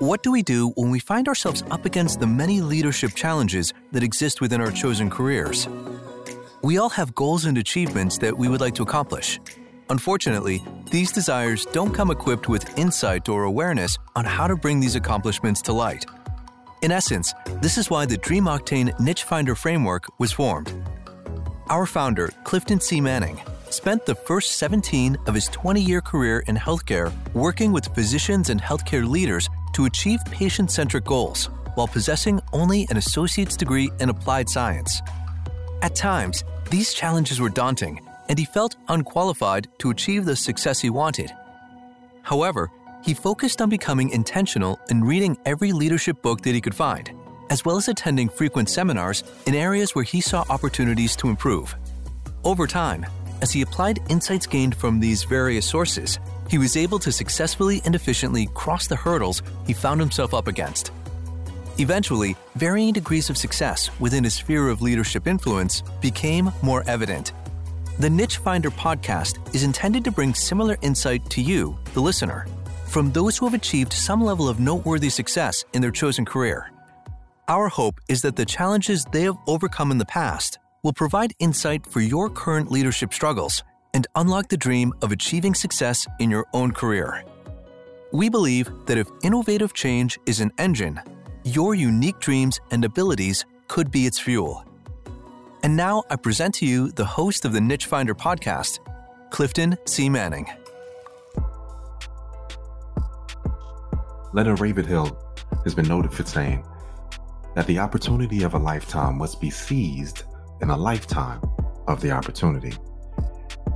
What do we do when we find ourselves up against the many leadership challenges that exist within our chosen careers? We all have goals and achievements that we would like to accomplish. Unfortunately, these desires don't come equipped with insight or awareness on how to bring these accomplishments to light. In essence, this is why the Dream Octane Niche Finder framework was formed. Our founder, Clifton C. Manning, spent the first 17 of his 20 year career in healthcare working with physicians and healthcare leaders to achieve patient centric goals while possessing only an associate's degree in applied science. At times, these challenges were daunting, and he felt unqualified to achieve the success he wanted. However, he focused on becoming intentional in reading every leadership book that he could find, as well as attending frequent seminars in areas where he saw opportunities to improve. Over time, as he applied insights gained from these various sources, he was able to successfully and efficiently cross the hurdles he found himself up against. Eventually, varying degrees of success within his sphere of leadership influence became more evident. The Niche Finder podcast is intended to bring similar insight to you, the listener, from those who have achieved some level of noteworthy success in their chosen career. Our hope is that the challenges they have overcome in the past will provide insight for your current leadership struggles and unlock the dream of achieving success in your own career. We believe that if innovative change is an engine, your unique dreams and abilities could be its fuel. And now I present to you the host of the Niche Finder podcast, Clifton C. Manning. Leonard Ravenhill has been noted for saying that the opportunity of a lifetime must be seized in a lifetime of the opportunity.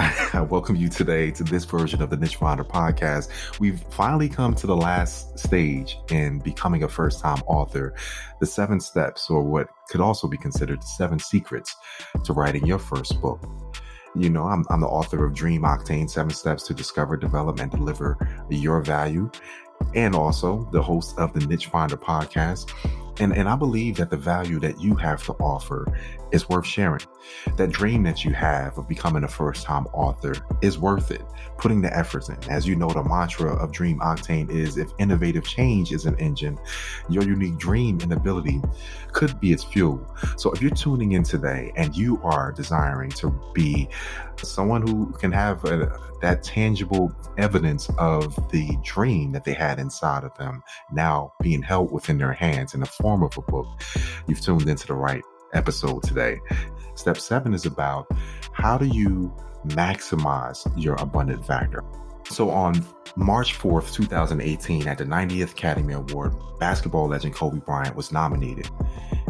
I welcome you today to this version of the Niche Finder podcast. We've finally come to the last stage in becoming a first time author, the seven steps, or what could also be considered the seven secrets to writing your first book. You know, I'm, I'm the author of Dream Octane Seven Steps to Discover, Develop, and Deliver Your Value, and also the host of the Niche Finder podcast. And, and I believe that the value that you have to offer is worth sharing. That dream that you have of becoming a first time author is worth it. Putting the efforts in. As you know, the mantra of Dream Octane is if innovative change is an engine, your unique dream and ability could be its fuel. So if you're tuning in today and you are desiring to be someone who can have a, that tangible evidence of the dream that they had inside of them now being held within their hands in the form of a book, you've tuned into the right episode today. Step seven is about how do you maximize your abundant factor. So on March 4th, 2018, at the 90th Academy Award, basketball legend Kobe Bryant was nominated,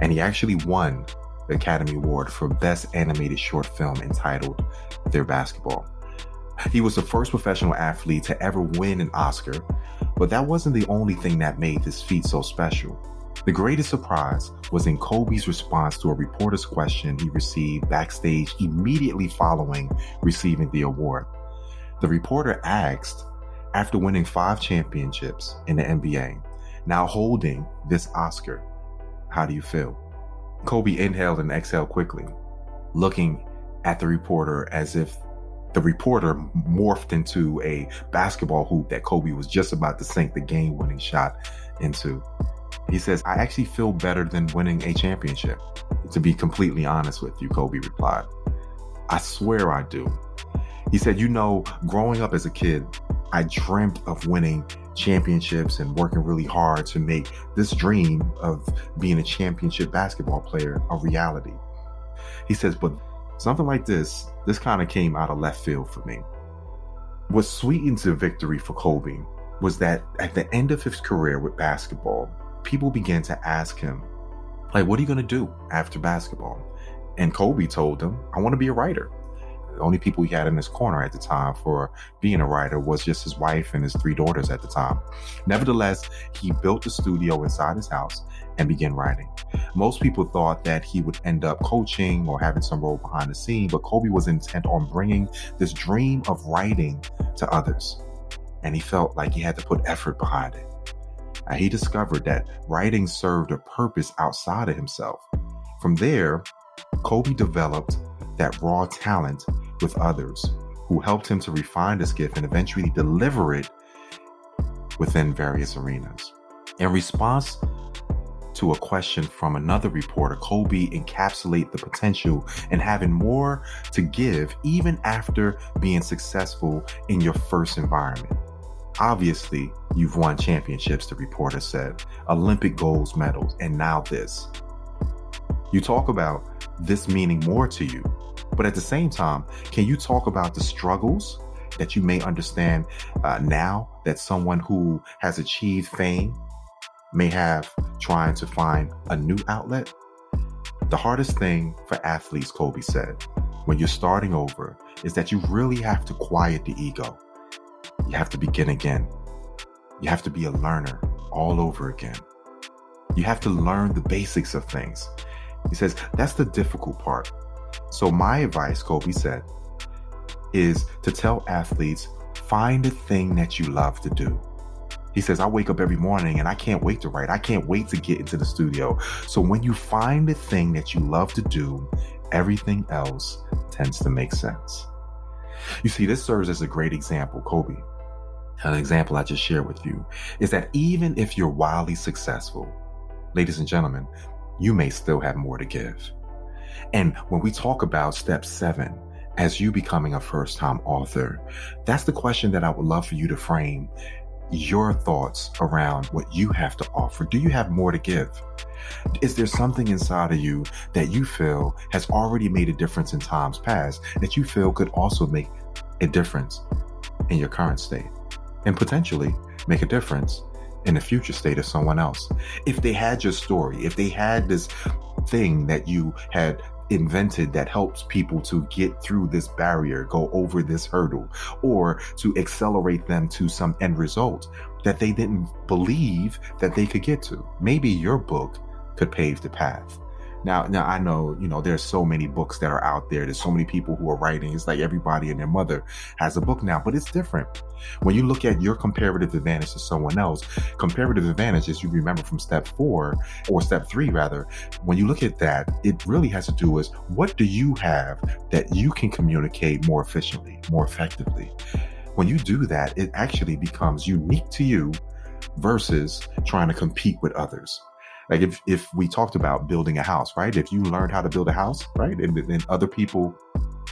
and he actually won the Academy Award for Best Animated Short Film entitled Dear Basketball. He was the first professional athlete to ever win an Oscar, but that wasn't the only thing that made this feat so special. The greatest surprise was in Kobe's response to a reporter's question he received backstage immediately following receiving the award. The reporter asked, after winning five championships in the NBA, now holding this Oscar, how do you feel? Kobe inhaled and exhaled quickly, looking at the reporter as if the reporter morphed into a basketball hoop that Kobe was just about to sink the game winning shot into. He says, I actually feel better than winning a championship. To be completely honest with you, Kobe replied. I swear I do. He said, You know, growing up as a kid, I dreamt of winning championships and working really hard to make this dream of being a championship basketball player a reality. He says, But something like this, this kind of came out of left field for me. What sweetened the victory for Kobe was that at the end of his career with basketball, people began to ask him, like, what are you going to do after basketball? And Kobe told them, I want to be a writer. The only people he had in his corner at the time for being a writer was just his wife and his three daughters at the time. Nevertheless, he built a studio inside his house and began writing. Most people thought that he would end up coaching or having some role behind the scene, but Kobe was intent on bringing this dream of writing to others. And he felt like he had to put effort behind it and he discovered that writing served a purpose outside of himself. From there, Kobe developed that raw talent with others who helped him to refine his gift and eventually deliver it within various arenas. In response to a question from another reporter, Kobe encapsulate the potential in having more to give even after being successful in your first environment. Obviously, you've won championships, the reporter said, Olympic gold medals, and now this. You talk about this meaning more to you, but at the same time, can you talk about the struggles that you may understand uh, now that someone who has achieved fame may have trying to find a new outlet? The hardest thing for athletes, Kobe said, when you're starting over is that you really have to quiet the ego. You have to begin again. You have to be a learner all over again. You have to learn the basics of things. He says that's the difficult part. So, my advice, Kobe said, is to tell athletes find a thing that you love to do. He says, I wake up every morning and I can't wait to write. I can't wait to get into the studio. So when you find the thing that you love to do, everything else tends to make sense. You see, this serves as a great example, Kobe. An example I just shared with you is that even if you're wildly successful, ladies and gentlemen, you may still have more to give. And when we talk about step seven, as you becoming a first time author, that's the question that I would love for you to frame your thoughts around what you have to offer. Do you have more to give? Is there something inside of you that you feel has already made a difference in times past that you feel could also make a difference in your current state and potentially make a difference in the future state of someone else? If they had your story, if they had this thing that you had invented that helps people to get through this barrier, go over this hurdle, or to accelerate them to some end result that they didn't believe that they could get to. Maybe your book could pave the path. Now, now I know, you know, there's so many books that are out there. There's so many people who are writing. It's like everybody and their mother has a book now, but it's different. When you look at your comparative advantage to someone else, comparative advantage, as you remember from step four or step three, rather, when you look at that, it really has to do with what do you have that you can communicate more efficiently, more effectively. When you do that, it actually becomes unique to you versus trying to compete with others. Like if if we talked about building a house, right? If you learned how to build a house, right, and, then other people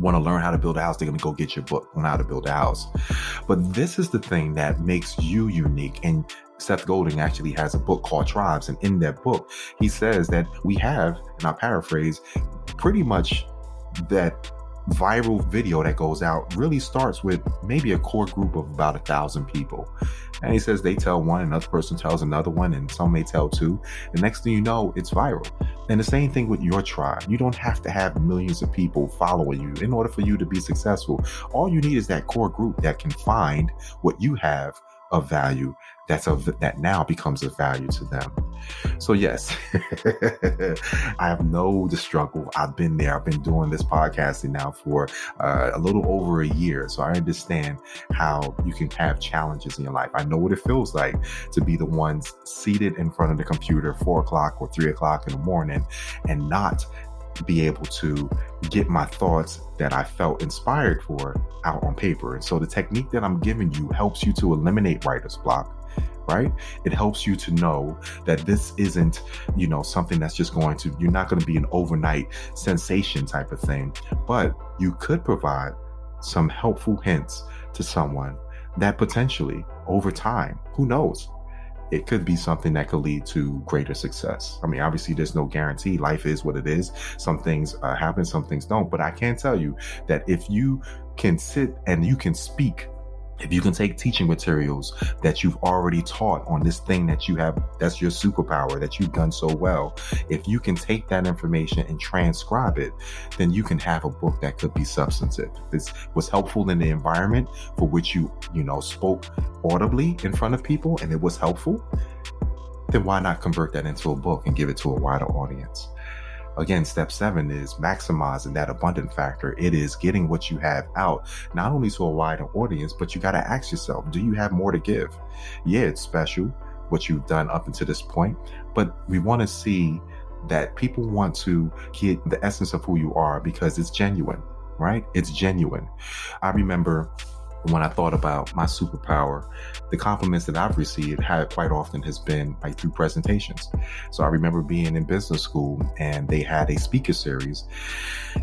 want to learn how to build a house, they're going to go get your book on how to build a house. But this is the thing that makes you unique. And Seth Godin actually has a book called Tribes. And in that book, he says that we have, and I paraphrase, pretty much that viral video that goes out really starts with maybe a core group of about a thousand people. And he says they tell one, another person tells another one, and some may tell two. The next thing you know, it's viral. And the same thing with your tribe. You don't have to have millions of people following you in order for you to be successful. All you need is that core group that can find what you have of value that's of that now becomes of value to them. So yes, I have know the struggle. I've been there. I've been doing this podcasting now for uh, a little over a year, so I understand how you can have challenges in your life. I know what it feels like to be the ones seated in front of the computer four o'clock or three o'clock in the morning and not be able to get my thoughts that I felt inspired for out on paper. And so the technique that I'm giving you helps you to eliminate writer's block right? It helps you to know that this isn't, you know, something that's just going to, you're not going to be an overnight sensation type of thing, but you could provide some helpful hints to someone that potentially over time, who knows, it could be something that could lead to greater success. I mean, obviously, there's no guarantee. Life is what it is. Some things uh, happen, some things don't. But I can tell you that if you can sit and you can speak if you can take teaching materials that you've already taught on this thing that you have, that's your superpower that you've done so well, if you can take that information and transcribe it, then you can have a book that could be substantive. This was helpful in the environment for which you, you know, spoke audibly in front of people and it was helpful, then why not convert that into a book and give it to a wider audience? Again, step seven is maximizing that abundant factor. It is getting what you have out, not only to a wider audience, but you got to ask yourself, do you have more to give? Yeah, it's special what you've done up until this point, but we want to see that people want to get the essence of who you are because it's genuine, right? It's genuine. I remember when I thought about my superpower, the compliments that I've received had quite often has been like through presentations. So I remember being in business school and they had a speaker series.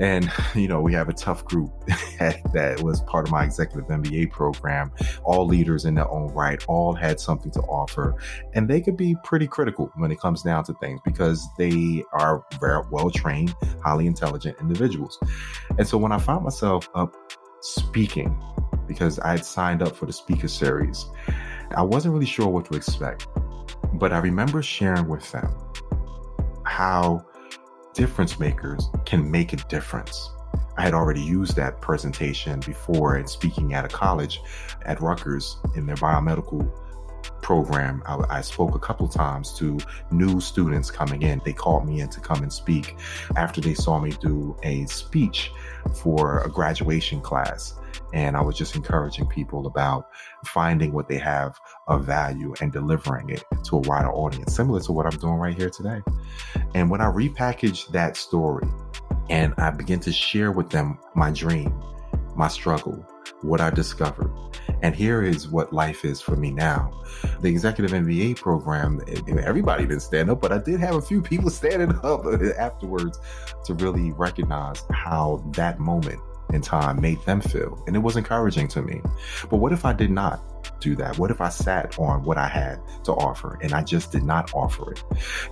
And, you know, we have a tough group that was part of my executive MBA program, all leaders in their own right, all had something to offer. And they could be pretty critical when it comes down to things because they are very well trained, highly intelligent individuals. And so when I found myself up speaking, because I had signed up for the speaker series. I wasn't really sure what to expect, but I remember sharing with them how difference makers can make a difference. I had already used that presentation before in speaking at a college at Rutgers in their biomedical program. I, I, spoke a couple times to new students coming in. They called me in to come and speak after they saw me do a speech for a graduation class. And I was just encouraging people about finding what they have of value and delivering it to a wider audience, similar to what I'm doing right here today. And when I repackaged that story and I began to share with them my dream, my struggle, what I discovered. And here is what life is for me now. The executive MBA program, everybody didn't stand up, but I did have a few people standing up afterwards to really recognize how that moment in time made them feel. And it was encouraging to me. But what if I did not do that? What if I sat on what I had to offer and I just did not offer it?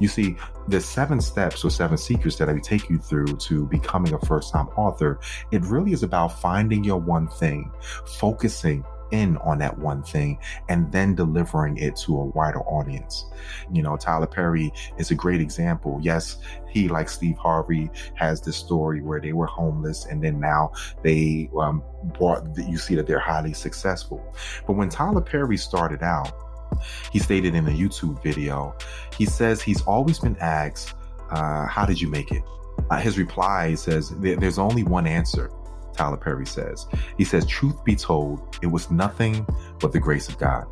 You see, the seven steps or seven secrets that I take you through to becoming a first time author, it really is about finding your one thing, focusing in on that one thing and then delivering it to a wider audience. You know, Tyler Perry is a great example. Yes, he, like Steve Harvey, has this story where they were homeless and then now they um, brought, you see that they're highly successful. But when Tyler Perry started out, he stated in a YouTube video, he says he's always been asked, uh, How did you make it? Uh, his reply says, There's only one answer Tyler Perry says. He says, Truth be told, it was nothing but the grace of God.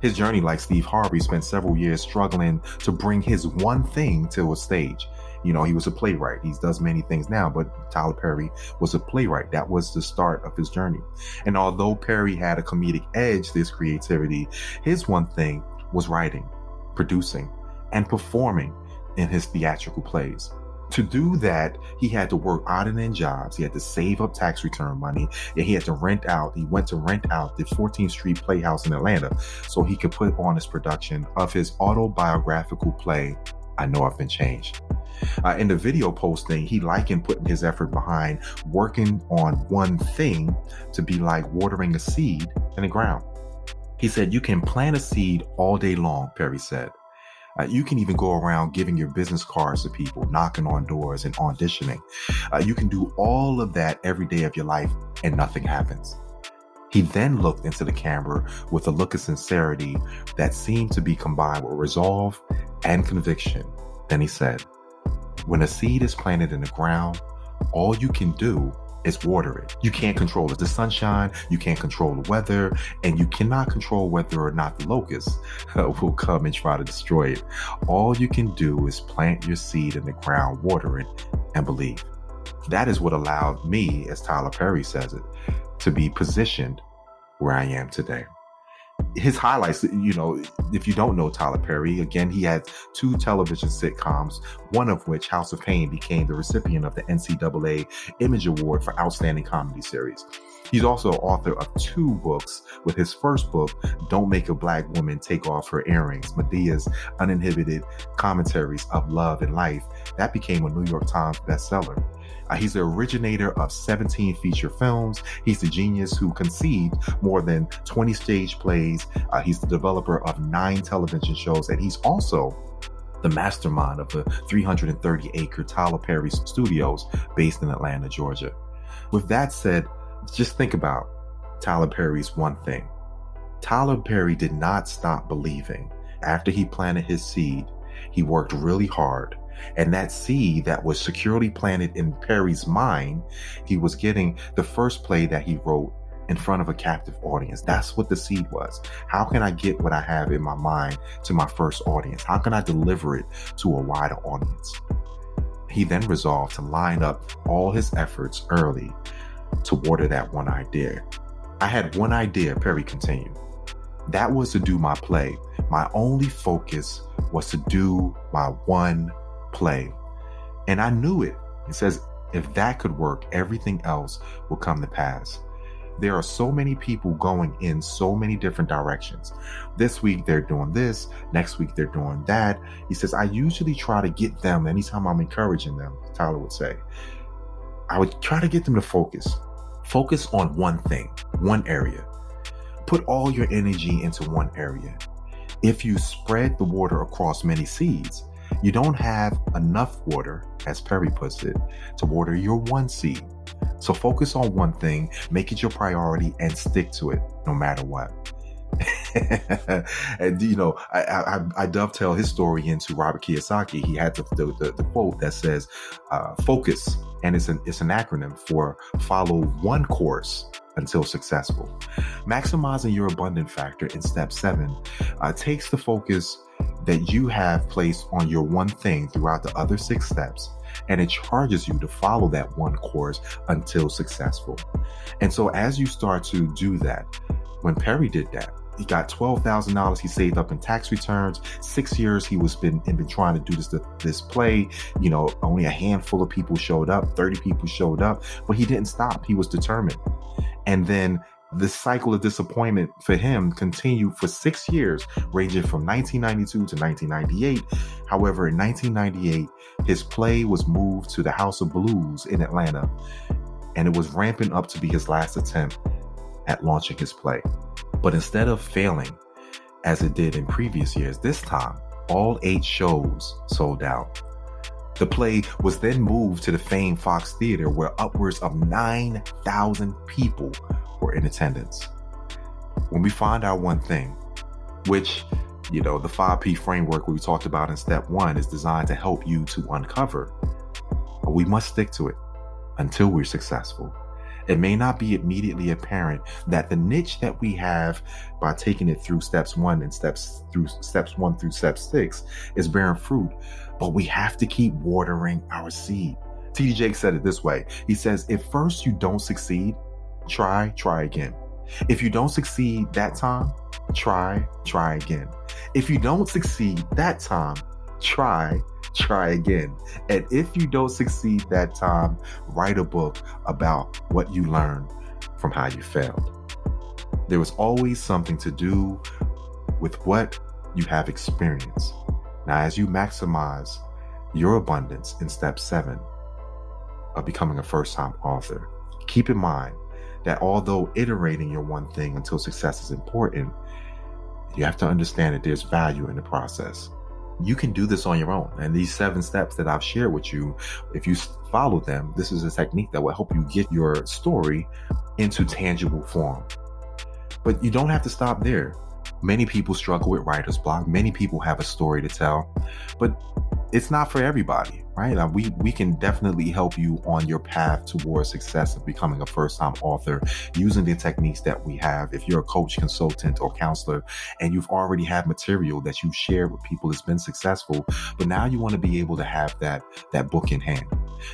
His journey, like Steve Harvey, spent several years struggling to bring his one thing to a stage. You know, he was a playwright. He does many things now, but Tyler Perry was a playwright. That was the start of his journey. And although Perry had a comedic edge to his creativity, his one thing was writing, producing, and performing in his theatrical plays to do that, he had to work odd and end jobs. He had to save up tax return money and he had to rent out. He went to rent out the 14th Street Playhouse in Atlanta so he could put on his production of his autobiographical play, I Know I've Been Changed. Uh, in the video posting, he likened putting his effort behind working on one thing to be like watering a seed in the ground. He said, You can plant a seed all day long, Perry said. Uh, you can even go around giving your business cards to people, knocking on doors and auditioning. Uh, you can do all of that every day of your life and nothing happens. He then looked into the camera with a look of sincerity that seemed to be combined with resolve and conviction. Then he said, When a seed is planted in the ground, all you can do is water it. You can't control it. The sunshine, you can't control the weather, and you cannot control whether or not the locusts will come and try to destroy it. All you can do is plant your seed in the ground, water it, and believe. That is what allowed me, as Tyler Perry says it, to be positioned where I am today his highlights, you know, if you don't know Tyler Perry, again, he had two television sitcoms, one of which, House of Payne, became the recipient of the NAACP Image Award for Outstanding Comedy Series. He's also author of two books, with his first book, Don't Make a Black Woman Take Off Her Earrings, Madea's Uninhibited Commentaries of Love and Life. That became a New York Times bestseller. Uh, he's the originator of 17 feature films. He's the genius who conceived more than 20 stage plays. Uh, he's the developer of nine television shows, and he's also the mastermind of the 330 acre Tyler Perry Studios based in Atlanta, Georgia. With that said, just think about Tyler Perry's one thing. Tyler Perry did not stop believing. After he planted his seed, he worked really hard and that seed that was securely planted in Perry's mind, he was getting the first play that he wrote in front of a captive audience. That's what the seed was. How can I get what I have in my mind to my first audience? How can I deliver it to a wider audience? He then resolved to line up all his efforts early to water that one idea. I had one idea, Perry continued. That was to do my play. My only focus was to do my one play. And I knew it. It says, if that could work, everything else will come to pass. There are so many people going in so many different directions. This week they're doing this, next week they're doing that. He says, I usually try to get them anytime I'm encouraging them, Tyler would say. I would try to get them to focus. Focus on one thing, one area. Put all your energy into one area. If you spread the water across many seeds, you don't have enough water, as Perry puts it, to water your one seed. So focus on one thing, make it your priority, and stick to it no matter what. and you know, I, I, I, dovetail his story into Robert Kiyosaki. He had the, the, the quote that says, uh, "Focus," and it's an it's an acronym for follow one course until successful. Maximizing your abundant factor in step seven uh, takes the focus that you have placed on your one thing throughout the other six steps and it charges you to follow that one course until successful. And so as you start to do that, when Perry did that, he got twelve thousand dollars he saved up in tax returns. Six years he was been and been trying to do this this play. You know, only a handful of people showed up. Thirty people showed up, but he didn't stop. He was determined. And then the cycle of disappointment for him continued for six years, ranging from 1992 to 1998. However, in 1998, his play was moved to the House of Blues in Atlanta, and it was ramping up to be his last attempt at launching his play. But instead of failing, as it did in previous years, this time, all eight shows sold out. The play was then moved to the famed Fox Theater, where upwards of 9,000 people were in attendance. When we find out one thing, which, you know, the 5P framework we talked about in step one is designed to help you to uncover, we must stick to it until we're successful. It may not be immediately apparent that the niche that we have by taking it through steps one and steps through steps one through step six is bearing fruit, but we have to keep watering our seed. TD Jakes said it this way. He says, if first you don't succeed, try, try again. If you don't succeed that time, try, try again. If you don't succeed that time, try, try again. And if you don't succeed that time, write a book about what you learned from how you failed. There is always something to do with what you have experienced. Now, as you maximize your abundance in step seven of becoming a first time author, keep in mind that although iterating your one thing until success is important, you have to understand that there's value in the process. You can do this on your own. And these seven steps that I've shared with you, if you follow them, this is a technique that will help you get your story into tangible form. But you don't have to stop there. Many people struggle with writer's block. Many people have a story to tell, but it's not for everybody right? We we can definitely help you on your path towards success of becoming a first time author using the techniques that we have. If you're a coach, consultant, or counselor, and you've already had material that you've shared with people that's been successful, but now you want to be able to have that that book in hand.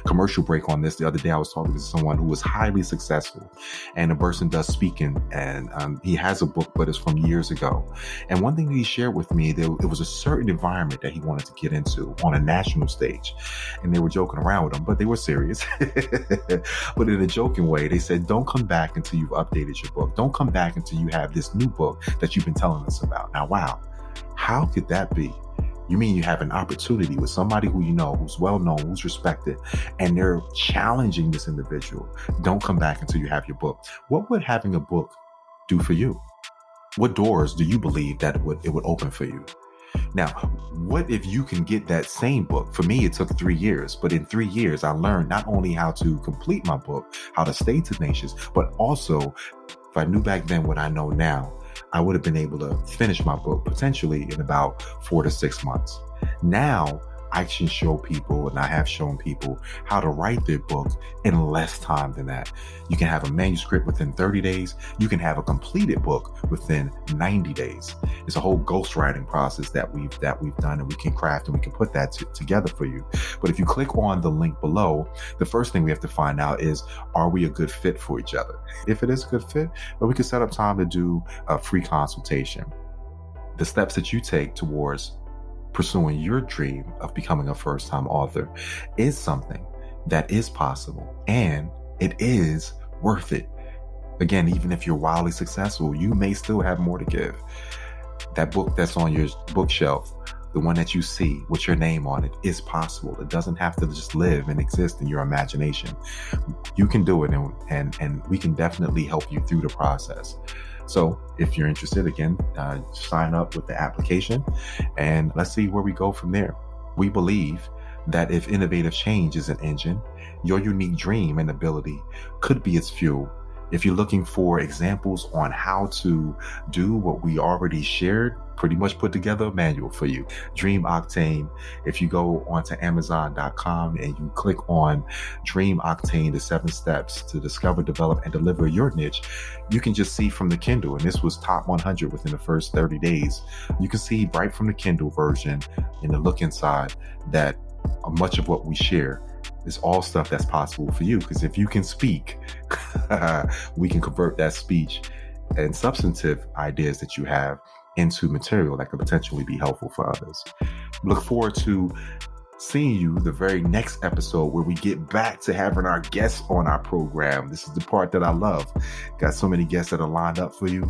Commercial break on this. The other day, I was talking to someone who was highly successful, and the person does speaking, and um, he has a book, but it's from years ago. And one thing he shared with me, there it was a certain environment that he wanted to get into on a national stage and they were joking around with him, but they were serious. but in a joking way, they said, Don't come back until you've updated your book. Don't come back until you have this new book that you've been telling us about. Now, wow, how could that be? You mean you have an opportunity with somebody who you know, who's well known, who's respected, and they're challenging this individual. Don't come back until you have your book. What would having a book do for you? What doors do you believe that it would, it would open for you? Now, what if you can get that same book? For me, it took three years, but in three years, I learned not only how to complete my book, how to stay tenacious, but also if I knew back then what I know now, I would have been able to finish my book potentially in about four to six months. Now, I can show people, and I have shown people, how to write their book in less time than that. You can have a manuscript within 30 days. You can have a completed book within 90 days. It's a whole ghostwriting process that we've that we've done, and we can craft and we can put that t- together for you. But if you click on the link below, the first thing we have to find out is, are we a good fit for each other? If it is a good fit, well, we can set up time to do a free consultation. The steps that you take towards pursuing your dream of becoming a first time author is something that is possible and it is worth it. Again, even if you're wildly successful, you may still have more to give. That book that's on your bookshelf, the one that you see with your name on it, is possible. It doesn't have to just live and exist in your imagination. You can do it, and and, and we can definitely help you through the process. So if you're interested, again, uh, sign up with the application and let's see where we go from there. We believe that if innovative change is an engine, your unique dream and ability could be its fuel if you're looking for examples on how to do what we already shared, pretty much put together a manual for you. Dream Octane. If you go onto Amazon.com and you click on Dream Octane, the seven steps to discover, develop, and deliver your niche, you can just see from the Kindle. And this was top 100 within the first 30 days. You can see right from the Kindle version in the look inside that much of what we share it's all stuff that's possible for you. Because if you can speak, we can convert that speech and substantive ideas that you have into material that could potentially be helpful for others. Look forward to seeing you the very next episode where we get back to having our guests on our program. This is the part that I love. Got so many guests that are lined up for you.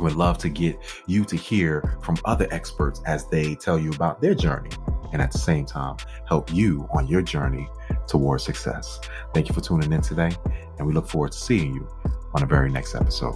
Would love to get you to hear from other experts as they tell you about their journey and at the same time help you on your journey towards success. Thank you for tuning in today, and we look forward to seeing you on the very next episode.